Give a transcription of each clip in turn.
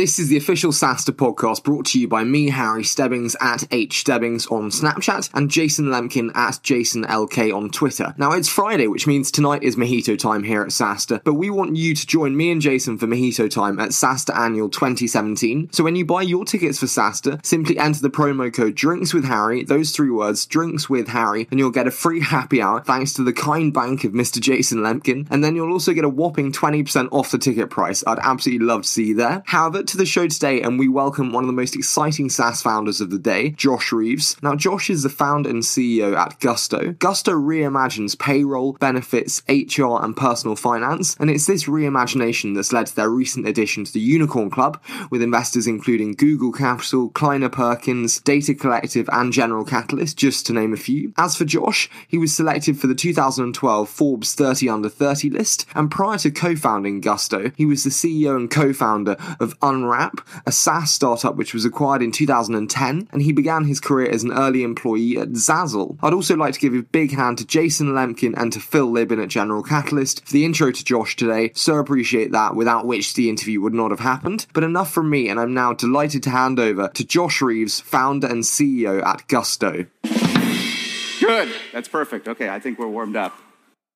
This is the official SaaStr podcast brought to you by me, Harry Stebbings at H Stebbings on Snapchat and Jason Lemkin at JasonLK on Twitter. Now it's Friday, which means tonight is mojito time here at SaaStr, but we want you to join me and Jason for mojito time at SaaStr Annual 2017. So when you buy your tickets for SaaStr, simply enter the promo code Drinks with Harry, those three words, Drinks with Harry, and you'll get a free happy hour thanks to the kind bank of Mr. Jason Lemkin, and then you'll also get a whopping 20% off the ticket price. I'd absolutely love to see you there. However, to the show today, and we welcome one of the most exciting SaaS founders of the day, Josh Reeves. Now, Josh is the founder and CEO at Gusto. Gusto reimagines payroll, benefits, HR, and personal finance, and it's this reimagination that's led to their recent addition to the Unicorn Club, with investors including Google Capital, Kleiner Perkins, Data Collective, and General Catalyst, just to name a few. As for Josh, he was selected for the 2012 Forbes 30 Under 30 list, and prior to co founding Gusto, he was the CEO and co founder of Unwrap a SaaS startup which was acquired in 2010, and he began his career as an early employee at Zazzle. I'd also like to give a big hand to Jason Lemkin and to Phil Libin at General Catalyst for the intro to Josh today. So appreciate that, without which the interview would not have happened. But enough from me, and I'm now delighted to hand over to Josh Reeves, founder and CEO at Gusto. Good. That's perfect. Okay, I think we're warmed up.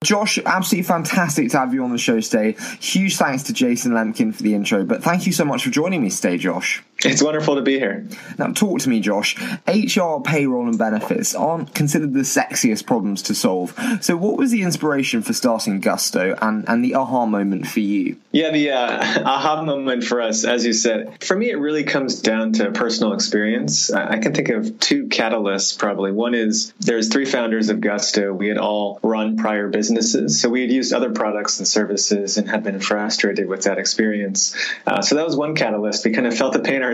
Josh, absolutely fantastic to have you on the show today. Huge thanks to Jason Lemkin for the intro, but thank you so much for joining me today, Josh. It's wonderful to be here. Now, talk to me, Josh. HR, payroll, and benefits aren't considered the sexiest problems to solve. So, what was the inspiration for starting Gusto and, and the aha moment for you? Yeah, the uh, aha moment for us, as you said, for me, it really comes down to personal experience. I can think of two catalysts probably. One is there's three founders of Gusto. We had all run prior businesses. So, we had used other products and services and had been frustrated with that experience. Uh, so, that was one catalyst. We kind of felt the pain ourselves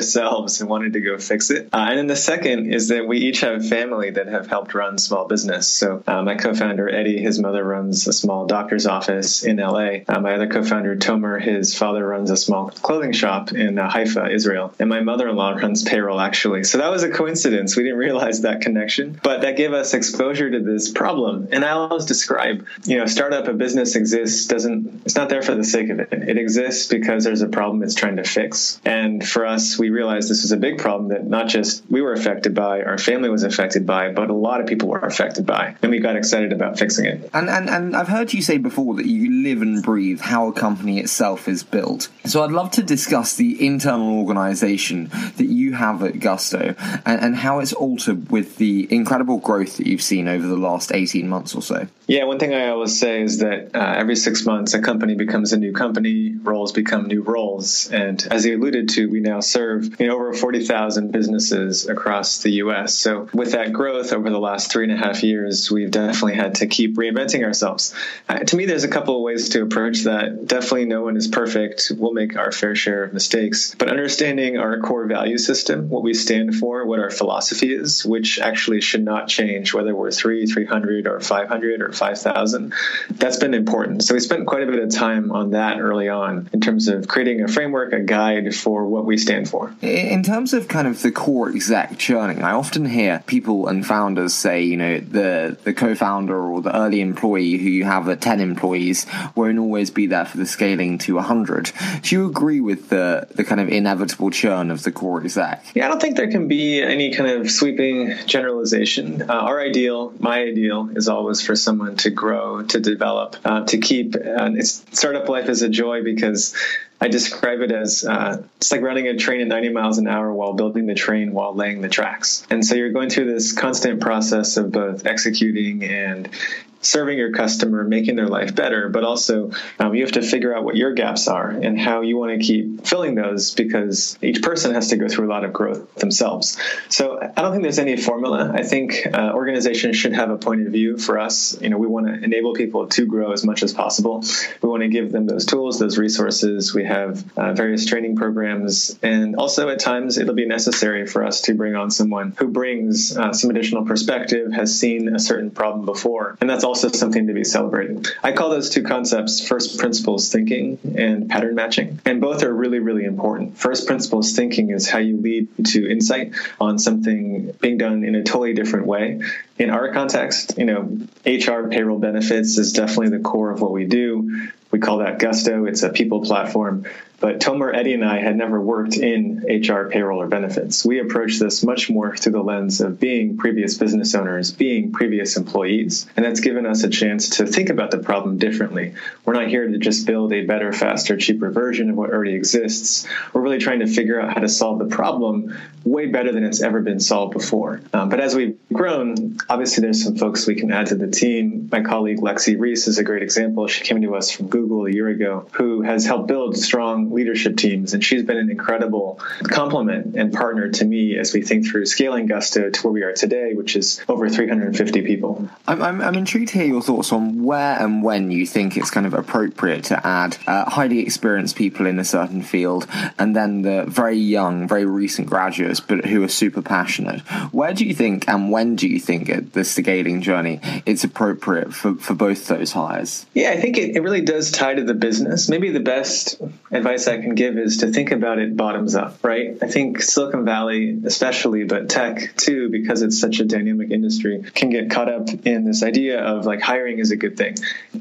and wanted to go fix it. Uh, and then the second is that we each have a family that have helped run small business. So uh, my co-founder Eddie, his mother runs a small doctor's office in LA. Uh, my other co-founder Tomer, his father runs a small clothing shop in uh, Haifa, Israel, and my mother-in-law runs payroll actually. So that was a coincidence. We didn't realize that connection, but that gave us exposure to this problem. And I always describe, you know, startup a business exists doesn't it's not there for the sake of it. It exists because there's a problem it's trying to fix. And for us, we realized this was a big problem that not just we were affected by, our family was affected by, but a lot of people were affected by. And we got excited about fixing it. And, and, and I've heard you say before that you live and breathe how a company itself is built. So I'd love to discuss the internal organization that you have at Gusto and, and how it's altered with the incredible growth that you've seen over the last 18 months or so. Yeah, one thing I always say is that uh, every six months a company becomes a new company, roles become new roles. And as you alluded to, we now serve you know, over 40,000 businesses across the US. So with that growth over the last three and a half years, we've definitely had to keep reinventing ourselves. Uh, to me, there's a couple of ways to approach that. Definitely no one is perfect. We'll make our fair share of mistakes, but understanding our core value system, what we stand for, what our philosophy is, which actually should not change whether we're three, 300 or 500 or 5,000. That's been important. So we spent quite a bit of time on that early on in terms of creating a framework, a guide for what we stand for. In terms of kind of the core exec churning, I often hear people and founders say, you know, the, the co-founder or the early employee who you have at 10 employees won't always be there for the scaling to 100. Do you agree with the, the kind of inevitable churn of the core exec? Yeah, I don't think there can be any kind of sweeping generalization. Uh, our ideal, my ideal, is always for someone to grow, to develop, uh, to keep. Uh, it's startup life is a joy because I describe it as uh, it's like running a train at 90 miles an hour while building the train while laying the tracks. And so you're going through this constant process of both executing and serving your customer, making their life better, but also um, you have to figure out what your gaps are and how you want to keep filling those because each person has to go through a lot of growth themselves. So I don't think there's any formula. I think uh, organizations should have a point of view for us. You know, we want to enable people to grow as much as possible. We want to give them those tools, those resources. We have uh, various training programs, and also at times it'll be necessary for us to bring on someone who brings uh, some additional perspective, has seen a certain problem before, and that's also something to be celebrated. I call those two concepts first principles thinking and pattern matching, and both are really, really important. First principles thinking is how you lead to insight on something being done in a totally different way. In our context, you know, HR payroll benefits is definitely the core of what we do. We call that Gusto. It's a people platform. But Tomer, Eddie, and I had never worked in HR, payroll, or benefits. We approached this much more through the lens of being previous business owners, being previous employees. And that's given us a chance to think about the problem differently. We're not here to just build a better, faster, cheaper version of what already exists. We're really trying to figure out how to solve the problem way better than it's ever been solved before. Um, but as we've grown, obviously there's some folks we can add to the team. My colleague Lexi Reese is a great example. She came to us from Google a year ago, who has helped build strong leadership teams, and she's been an incredible complement and partner to me as we think through scaling Gusto to where we are today, which is over 350 people. I'm, I'm, I'm intrigued to hear your thoughts on where and when you think it's kind of appropriate to add uh, highly experienced people in a certain field and then the very young, very recent graduates, but who are super passionate. Where do you think and when do you think at the scaling journey it's appropriate for, for both those hires? Yeah, I think it, it really does tie to the business. Maybe the best advice I can give is to think about it bottoms up, right? I think Silicon Valley, especially, but tech too, because it's such a dynamic industry, can get caught up in this idea of like hiring is a good thing.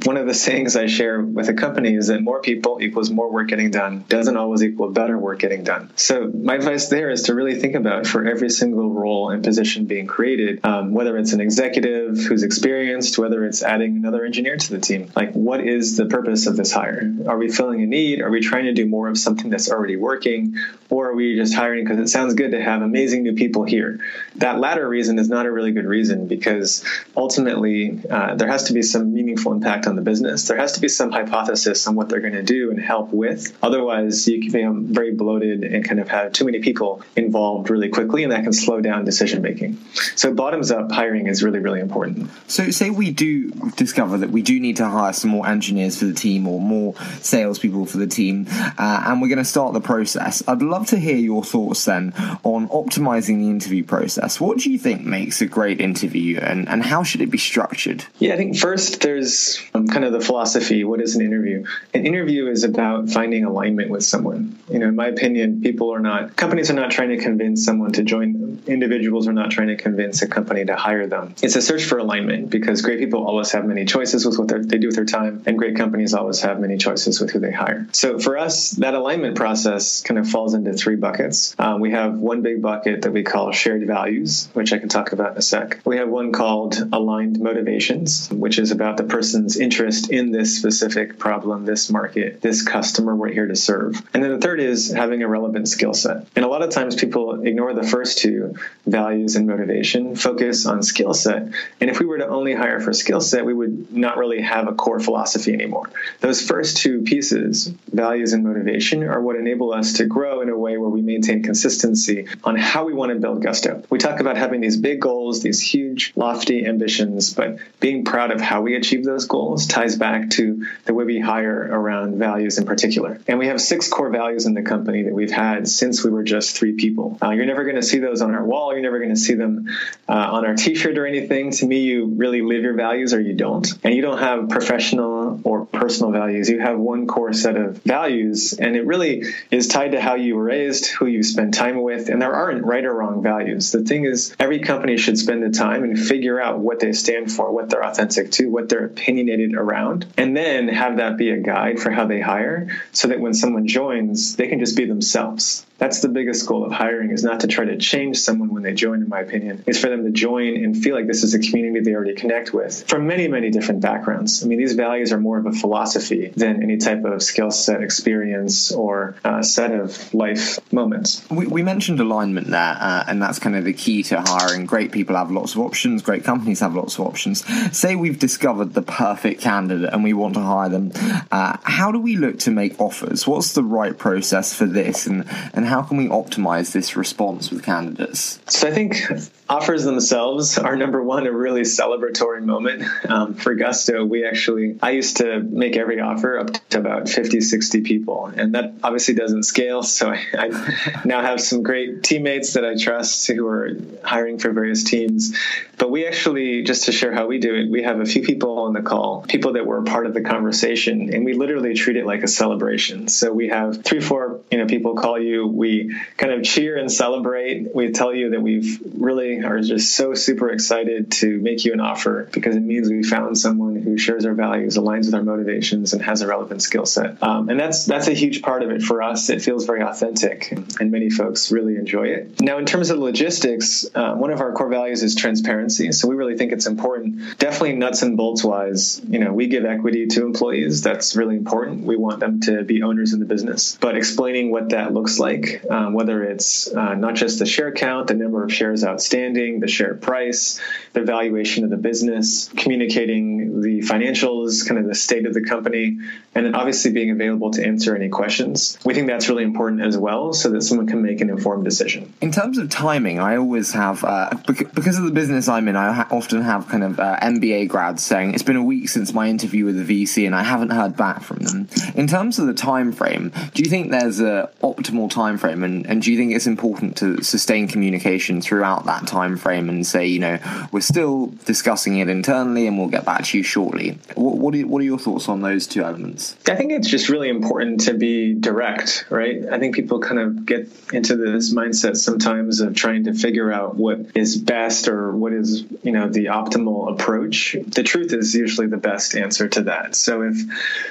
One of the sayings I share with a company is that more people equals more work getting done, doesn't always equal better work getting done. So my advice there is to really think about for every single role and position being created, um, whether it's an executive who's experienced, whether it's adding another engineer to the team, like what is the purpose of this hire? Are we filling a need? Are we trying to do more of something that's already working? Or are we just hiring because it sounds good to have amazing new people here? That latter reason is not a really good reason because ultimately uh, there has to be some meaningful impact on the business. There has to be some hypothesis on what they're going to do and help with. Otherwise, you can become very bloated and kind of have too many people involved really quickly, and that can slow down decision making. So, bottoms up hiring is really, really important. So, say we do discover that we do need to hire some more engineers for the team or more salespeople for the team, uh, and we're going to start the process. I'd love to hear your thoughts then on optimizing the interview process. What do you think makes a great interview, and, and how should it be structured? Yeah, I think first there's kind of the philosophy what is an interview? An interview is about finding alignment with someone. You know, in my opinion, people are not, companies are not trying to convince someone to join them. Individuals are not trying to convince a company to hire them. It's a search for alignment because great people always have many choices with what they do with their time, and great companies always have many choices with who they hire. So for us, that alignment process kind of falls into three buckets. Um, we have one big bucket that we call shared values, which I can talk about in a sec. We have one called aligned motivations, which is about the person's interest in this specific problem, this market, this customer we're here to serve. And then the third is having a relevant skill set. And a lot of times people ignore the first two values and motivation, focus on skill set. And if we were to only hire for skill set, we would not really have a core philosophy anymore. Those first two pieces, values and motivation, are what enable us to grow in a way where we maintain consistency on how we want to build Gusto. We talk about having these big goals, these huge, lofty ambitions, but being proud of how we achieve those goals ties back to the way we hire around values in particular. And we have six core values in the company that we've had since we were just three people. Uh, you're never going to see those on our wall. You're never going to see them uh, on our t-shirt or anything. To me, you really live your values or you don't. And you don't have professional or personal values. You have one core set of values, and it really is tied to how you were raised, who you spend time with, and there aren't right or wrong values. The thing is, every company should spend the time and figure out what they stand for, what they're authentic to, what they're opinionated around, and then have that be a guide for how they hire so that when someone joins, they can just be themselves. That's the biggest goal of hiring is not to try to change someone when they join, in my opinion. It's for them to join and feel like this is a community they already connect with from many, many different backgrounds. I mean, these values are more of a philosophy than any type of skill set, experience, or uh, set of life moments. We, we mentioned alignment there, uh, and that's kind of the key to hiring. Great people have lots of options, great companies have lots of options. Say we've discovered the perfect candidate and we want to hire them. Uh, how do we look to make offers? What's the right process for this, and, and how can we optimize this response with candidates? So I think offers themselves are number one a really celebratory moment. Um, for gusto we actually i used to make every offer up to about 50 60 people and that obviously doesn't scale. So I, I, now have some great teammates that i trust who are hiring for various teams. But we actually just to share how we do it we have a few people on the call people that were part of the conversation and we literally treat it like a celebration. So we have three four you know people call you We kind of cheer and celebrate. We tell you that we've really are just so super excited to make you an offer because it means we found someone who shares our values, aligns with our motivations, and has a relevant skill set. Um, and that's that's a huge part of it for us. It feels very authentic, and many folks really enjoy it. Now, in terms of logistics, uh, one of our core values is transparency. So we really think it's important. Definitely nuts and bolts wise, you know, we give equity to employees. That's really important. We want them to be owners in the business. But explaining what that looks like, um, whether it's uh, not just the share count, the number of shares outstanding, the share price, the valuation of the business, communicating the financials, kind of the state of the company, and then obviously being available to answer any questions. We think that's really important as well so that someone can make an informed decision. In terms of timing, I always have, uh, because of the business I'm in, I often have kind of uh, MBA grads saying it's been a week since my interview with the VC and I haven't heard back from them. In terms of the time frame, do you think there's an optimal time frame and, and do you think it's important to sustain communication throughout that time frame and say, you know, we're still discussing it internally and we'll get back to you shortly? What, what, are, what are your thoughts on those two elements? I think it's just really important to be direct, right? I think people kind of get into this mindset sometimes of trying to figure out what is best or what is, you know, the optimal approach. The truth is usually the best answer to that. So if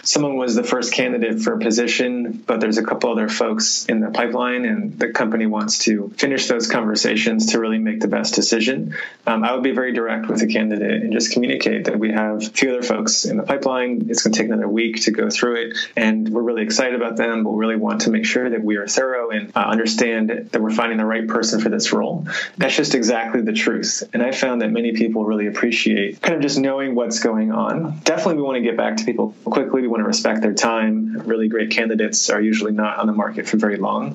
someone was the first candidate for a position, but there's a couple other folks in the pipeline and the company wants to finish those conversations to really make the best decision, um, I would be very direct with the candidate and just communicate that we have a few other folks in the pipeline. It's going to take another week to go through it, and we're really excited about them, but we really want to make sure that we are thorough and uh, understand that we're finding the right person for this role. That's just exactly the truth. And I found that many people really appreciate kind of just knowing what's going on. Definitely, we want to get back to people quickly. We want to respect their time. Really great candidates are usually not on the market for very long.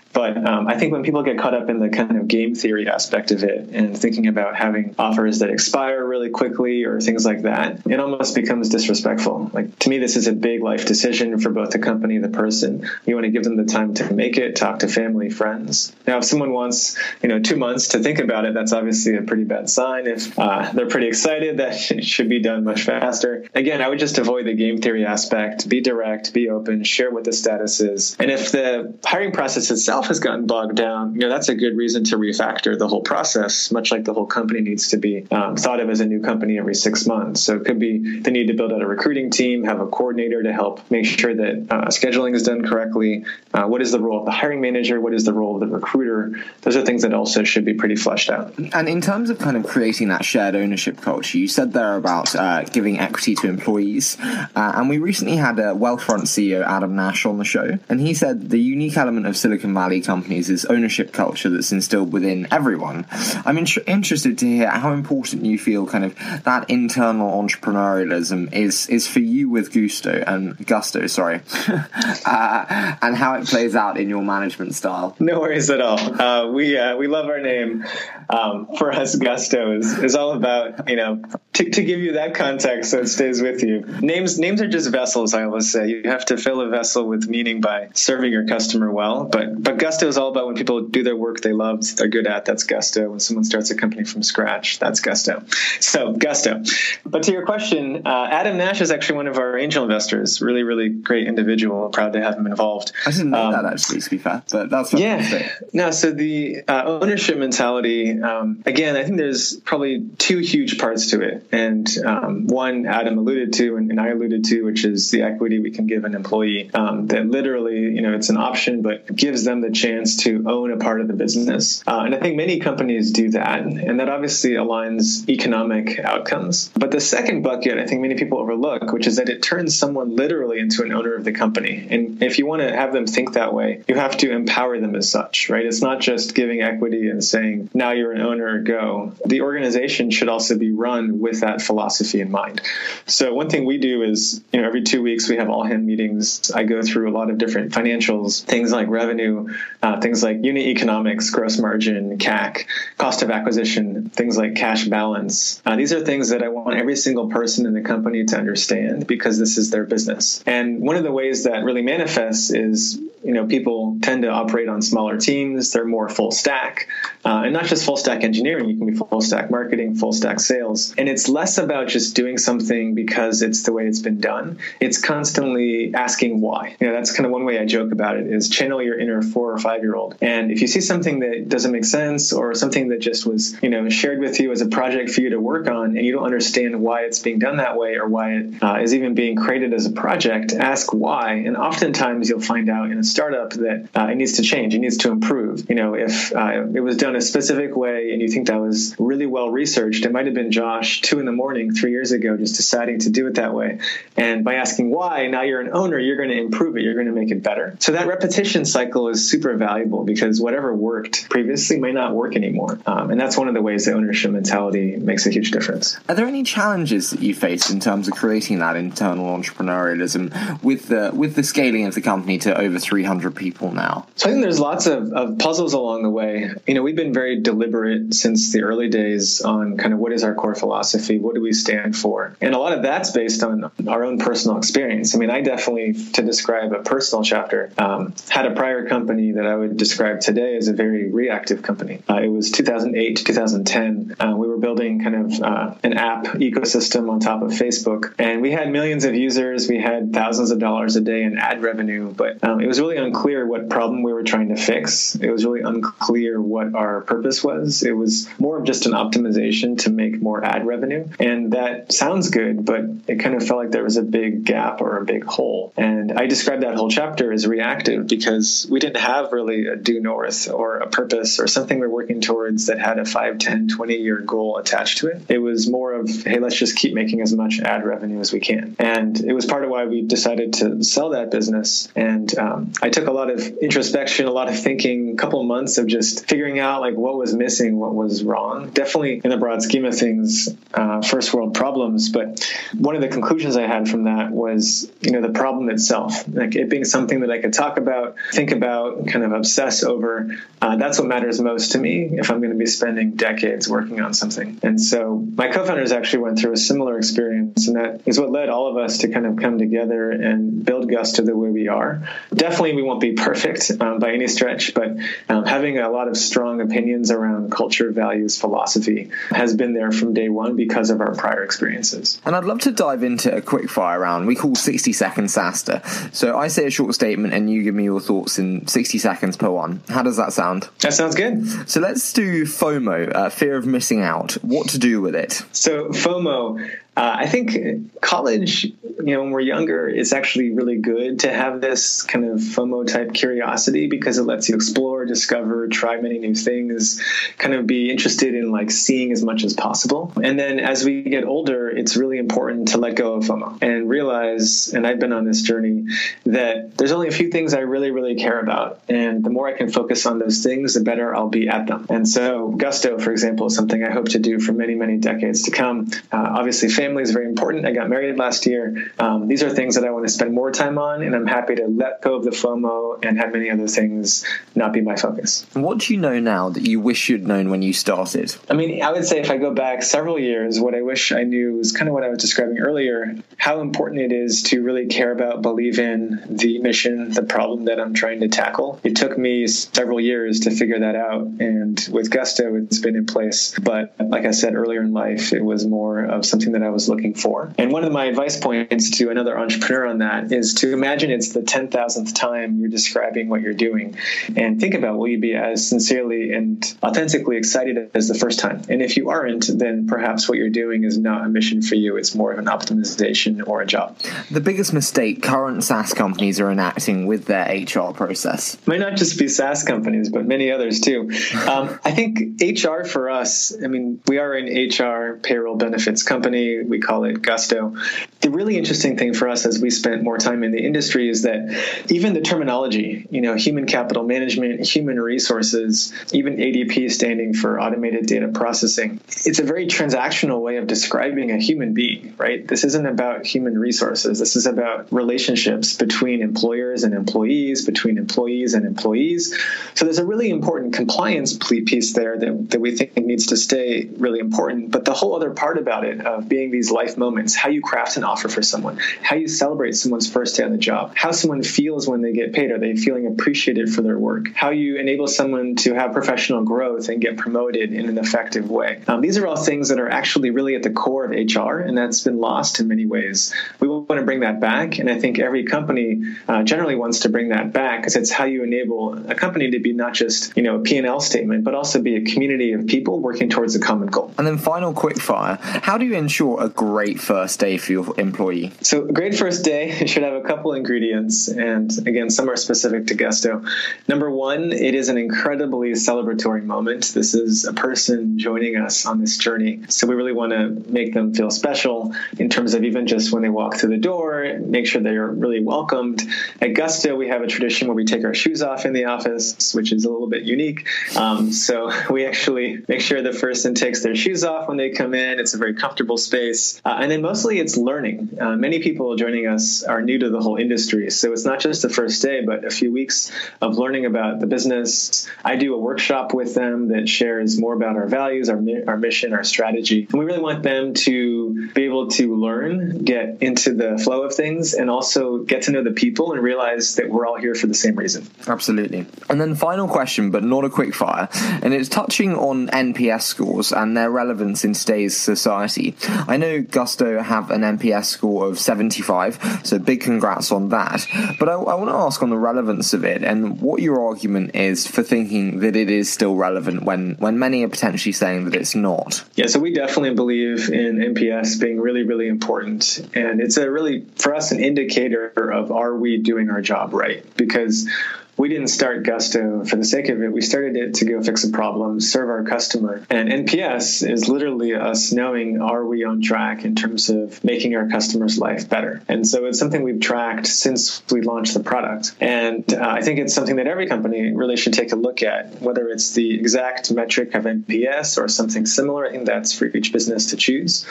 But um, I think when people get caught up in the kind of game theory aspect of it and thinking about having offers that expire really quickly or things like that, it almost becomes disrespectful. Like to me, this is a big life decision for both the company and the person. You want to give them the time to make it, talk to family, friends. Now, if someone wants, you know, two months to think about it, that's obviously a pretty bad sign. If uh, they're pretty excited, that should be done much faster. Again, I would just avoid the game theory aspect. Be direct, be open, share what the status is, and if the hiring process itself itself has gotten bogged down, you know, that's a good reason to refactor the whole process, much like the whole company needs to be um, thought of as a new company every six months. So it could be the need to build out a recruiting team, have a coordinator to help make sure that uh, scheduling is done correctly. Uh, what is the role of the hiring manager? What is the role of the recruiter? Those are things that also should be pretty fleshed out. And in terms of kind of creating that shared ownership culture, you said there about uh, giving equity to employees. Uh, and we recently had a Wealthfront CEO, Adam Nash, on the show, and he said the unique element of Silicon Valley companies is ownership culture that's instilled within everyone. I'm in- interested to hear how important you feel kind of that internal entrepreneurialism is is for you with Gusto and Gusto, sorry, uh, and how it plays out in your management style. No worries at all. Uh, we uh, we love our name. Um, for us, Gusto is, is all about you know to, to give you that context so it stays with you. Names names are just vessels. I always say you have to fill a vessel with meaning by serving your customer well. But but Gusto is all about when people do their work they love, they're good at. That's Gusto. When someone starts a company from scratch, that's Gusto. So Gusto. But to your question, uh, Adam Nash is actually one of our angel investors. Really, really great individual. Proud to have him involved. I didn't know um, that actually. To be fair, but that's yeah. No, so the uh, ownership mentality. Um, again, I think there's probably two huge parts to it, and um, one Adam alluded to, and, and, I alluded to, which is the equity we can give an employee. Um, that literally, you know, it's an option, but gives them the chance to own a part of the business. Uh, and I think many companies do that, and that obviously aligns economic outcomes. But the second bucket, I think many people overlook, which is that it turns someone literally into an owner of the company. And if you want to have them think that way, you have to empower them as such, right? It's not just giving equity and saying, now you're an owner, go. The organization should also be run with that philosophy in mind. So one thing we do is, you know, every two weeks we have all hand meetings. I go through a lot of different financials, things like revenue, uh, things like unit economics, gross margin, CAC, cost of acquisition, things like cash balance. Uh, these are things that I want every single person in the company to understand because this is their business. And one of the ways that really manifests is you know, people tend to operate on smaller teams. They're more full stack, uh, and not just full stack engineering. You can be full stack marketing, full stack sales, and it's less about just doing something because it's the way it's been done. It's constantly asking why. You know, that's kind of one way I joke about it is channel your inner four or five year old. And if you see something that doesn't make sense or something that just was, you know, shared with you as a project for you to work on, and you don't understand why it's being done that way or why it uh, is even being created as a project, ask why. And oftentimes you'll find out in a startup that uh, it needs to change, it needs to improve. You know, if uh, it was done a specific way and you think that was really well researched, it might have been Josh two in the morning three years ago just deciding to do it that way. And by asking why, now you're an owner, you're going to improve it, you're going to make it better. So that repetition cycle is super valuable because whatever worked previously may not work anymore. Um, and that's one of the ways the ownership mentality makes a huge difference. Are there any challenges that you face in terms of creating that internal entrepreneurialism with the with the scaling of the company to over 300 people now? So I think there's lots of, of puzzles along the way. You know, we've been very deliberate since the early days on kind of what is our core philosophy, what do we stand for, and a lot of that's based on our own personal experience. I mean, I definitely, to describe a personal chapter, um, had a prior company that I would describe today as a very reactive company. Uh, it was 2008 to 2010. Uh, we were building kind of uh, an app ecosystem on top of Facebook, and we had millions of users. We had thousands of dollars a day in ad revenue, but um, it was really unclear what problem we were trying to fix. It was really unclear what our purpose was. It was more of just an optimization to make more ad revenue, and that sounds good, but it kind of felt like there was a big gap or a big hole. And I described that whole chapter as reactive because we didn't have really a due north or a purpose or something we're working towards that had a 5, 10, 20 year goal attached to it. It was more of, hey, let's just keep making as much ad revenue as we can. And it was part of why we decided to sell that business. And um, I took a lot of introspection, a lot of thinking, a couple months of just figuring out like what was missing, what was wrong. Definitely in the broad scheme of things, uh, first world problems. But one of the conclusions I had from that was, you know, the problem itself, like it being something that I could talk about, think about, kind of obsess over. Uh, that's what matters most to me if I'm going to be spending decades working on something. And so my co-founders actually went through a similar experience, and that is what led all of us to kind of come together and build Gusto the way we are. Definitely, we won't be perfect um, by any stretch, but um, having a lot of strong opinions around culture, values, philosophy has been there from day one because of our prior experiences. And I'd love to dive into a quick fire round we call 60 seconds SaaStr. So I say a short statement and you give me your thoughts in 60 seconds per one. How does that sound? That sounds good. So let's do FOMO, uh, fear of missing out. What to do with it? So FOMO, uh, I think college, you know, when we're younger, it's actually really good to have this kind of FOMO type curiosity because it lets you explore, discover, try many new things, kind of be interested in like seeing as much as possible. And then as we get older, it's really important to let go of FOMO and realize, and I've been on this journey, that there's only a few things I really, really care about. And the more I can focus on those things, the better I'll be at them. And so Gusto, for example, is something I hope to do for many, many decades to come. Uh, obviously, family is very important. I got married last year. Um, these are things that I want to spend more time on, and I'm happy to let go of the FOMO and have many other things not be my focus. What do you know now that you wish you'd known when you started? I mean, I would say if I go back several years, what I wish I knew is kind of what I was describing earlier how important it is to really care about, believe in the mission, the problem that I'm trying to tackle. It took me several years to figure that out, and with Gusto, it's been in place. But like I said earlier in life, it was more of something that I was looking for. And one of my advice points to another entrepreneur on that is to imagine it's the 10,000th time you're describing what you're doing and think about will you be as sincerely and authentically excited as the first time? And if you aren't, then perhaps what you're doing is not a mission for you. It's more of an optimization or a job. The biggest mistake current SaaS companies are enacting with their HR process might not just be SaaS companies, but many others too. Um, I think HR for us, I mean, we are an HR payroll benefits company. We call it Gusto. The really interesting thing for us as we spent more time in the industry is that even the terminology, you know, human capital management, human resources, even ADP standing for automated data processing, it's a very transactional way of describing a human being, right? This isn't about human resources. This is about relationships between employers and employees, between employees and employees. So there's a really important compliance piece there that, that we think needs to stay really important. But the whole other part about it, of being these life moments, how you craft an offer for someone, how you celebrate someone's first day on the job, how someone feels when they get paid. Are they feeling appreciated for their work? How you enable someone to have professional growth and get promoted in an effective way. Um, these are all things that are actually really at the core of HR, and that's been lost in many ways. We want to bring that back, and I think every company uh, generally wants to bring that back because it's how you enable a company to be not just you know a P&L statement, but also be a community of people working towards a common goal. And then final quick fire: How do you ensure a great first day for your employee? So a great first day should have a couple ingredients, and again, some are specific to Gusto. Number one, it is an incredibly celebratory moment. This is a person joining us on this journey, so we really want to make them feel special in terms of even just when they walk through the door, make sure they're really welcomed. At Gusto, we have a tradition where we take our shoes off in the office, which is a little bit unique. Um, so we actually make sure the person takes their shoes off when they come in. It's a very comfortable space, uh, and then mostly it's learning. Uh, many people joining us are new to the whole industry, so it's not just the first day, but a few weeks of learning about the business. I do a workshop with them that shares more about our values, our, our mission, our strategy. And we really want them to be able to learn, get into the flow of things, and also get to know the people and realize that we're all here for the same reason. Absolutely. And then, final question, but not a quick fire, and it's touching on NPS scores and their relevance in today's society. I know Gusto have an NPS score of 75, so big congrats on that. But I, I want to ask on the relevance of it and what your argument is for thinking that it is still relevant when, when many are potentially saying that it's not. Yeah, so we definitely believe in NPS being really, really important. And it's a really, for us, an indicator of are we doing our job right? Because we didn't start Gusto for the sake of it. We started it to go fix a problem, serve our customer. And NPS is literally us knowing are we on track in terms of making our customer's life better. And so it's something we've tracked since we launched the product. And uh, I think it's something that every company really should take a look at, whether it's the exact metric of NPS or something similar. I think that's for each business to choose.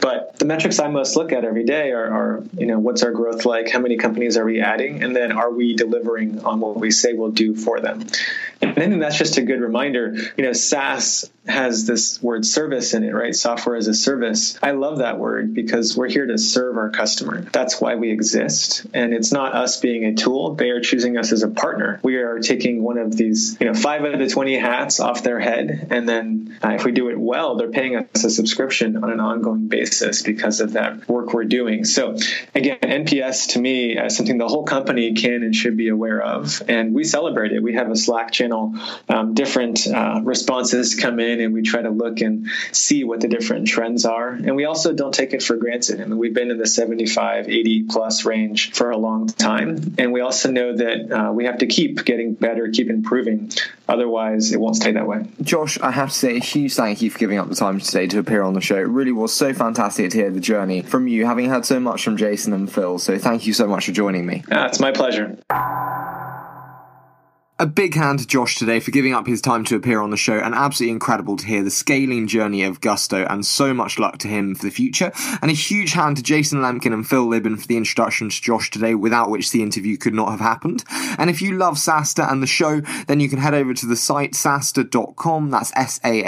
But the metrics I most look at every day are, are you know, what's our growth like? How many companies are we adding? And then are we delivering on what we say we'll do for them. And I think that's just a good reminder. You know, SaaS has this word service in it, right? Software as a service. I love that word because we're here to serve our customer. That's why we exist. And it's not us being a tool. They are choosing us as a partner. We are taking one of these, you know, five out of the 20 hats off their head. And then uh, if we do it well, they're paying us a subscription on an ongoing basis because of that work we're doing. So again, NPS to me is something the whole company can and should be aware of. And we celebrate it. We have a Slack channel, um, different uh, responses come in and we try to look and see what the different trends are. And we also don't take it for granted. I mean, we've been in the 75, 80 plus range for a long time. And we also know that uh, we have to keep getting better, keep improving. Otherwise, it won't stay that way. Josh, I have to say a huge thank you for giving up the time today to appear on the show. It really was so fantastic to hear the journey from you, having heard so much from Jason and Phil. So thank you so much for joining me. Uh, it's my pleasure. A big hand to Josh today for giving up his time to appear on the show, and absolutely incredible to hear the scaling journey of Gusto, and so much luck to him for the future. And a huge hand to Jason Lemkin and Phil Libin for the introduction to Josh today, without which the interview could not have happened. And if you love SaaStr and the show, then you can head over to the site saastr.com, that's S-A-A-S-T-R.com,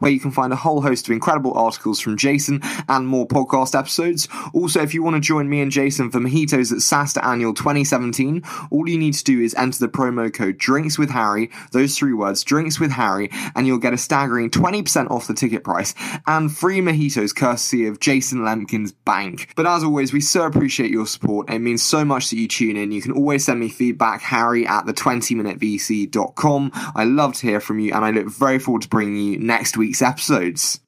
where you can find a whole host of incredible articles from Jason and more podcast episodes. Also, if you want to join me and Jason for Mojitos at SaaStr Annual 2017, all you need to do is enter the promo code drinks with Harry, those three words, drinks with Harry, and you'll get a staggering 20% off the ticket price and free mojitos courtesy of Jason Lemkin's bank. But as always, we so appreciate your support. It means so much that you tune in. You can always send me feedback, harry at the 20minutevc.com. I love to hear from you and I look very forward to bringing you next week's episodes.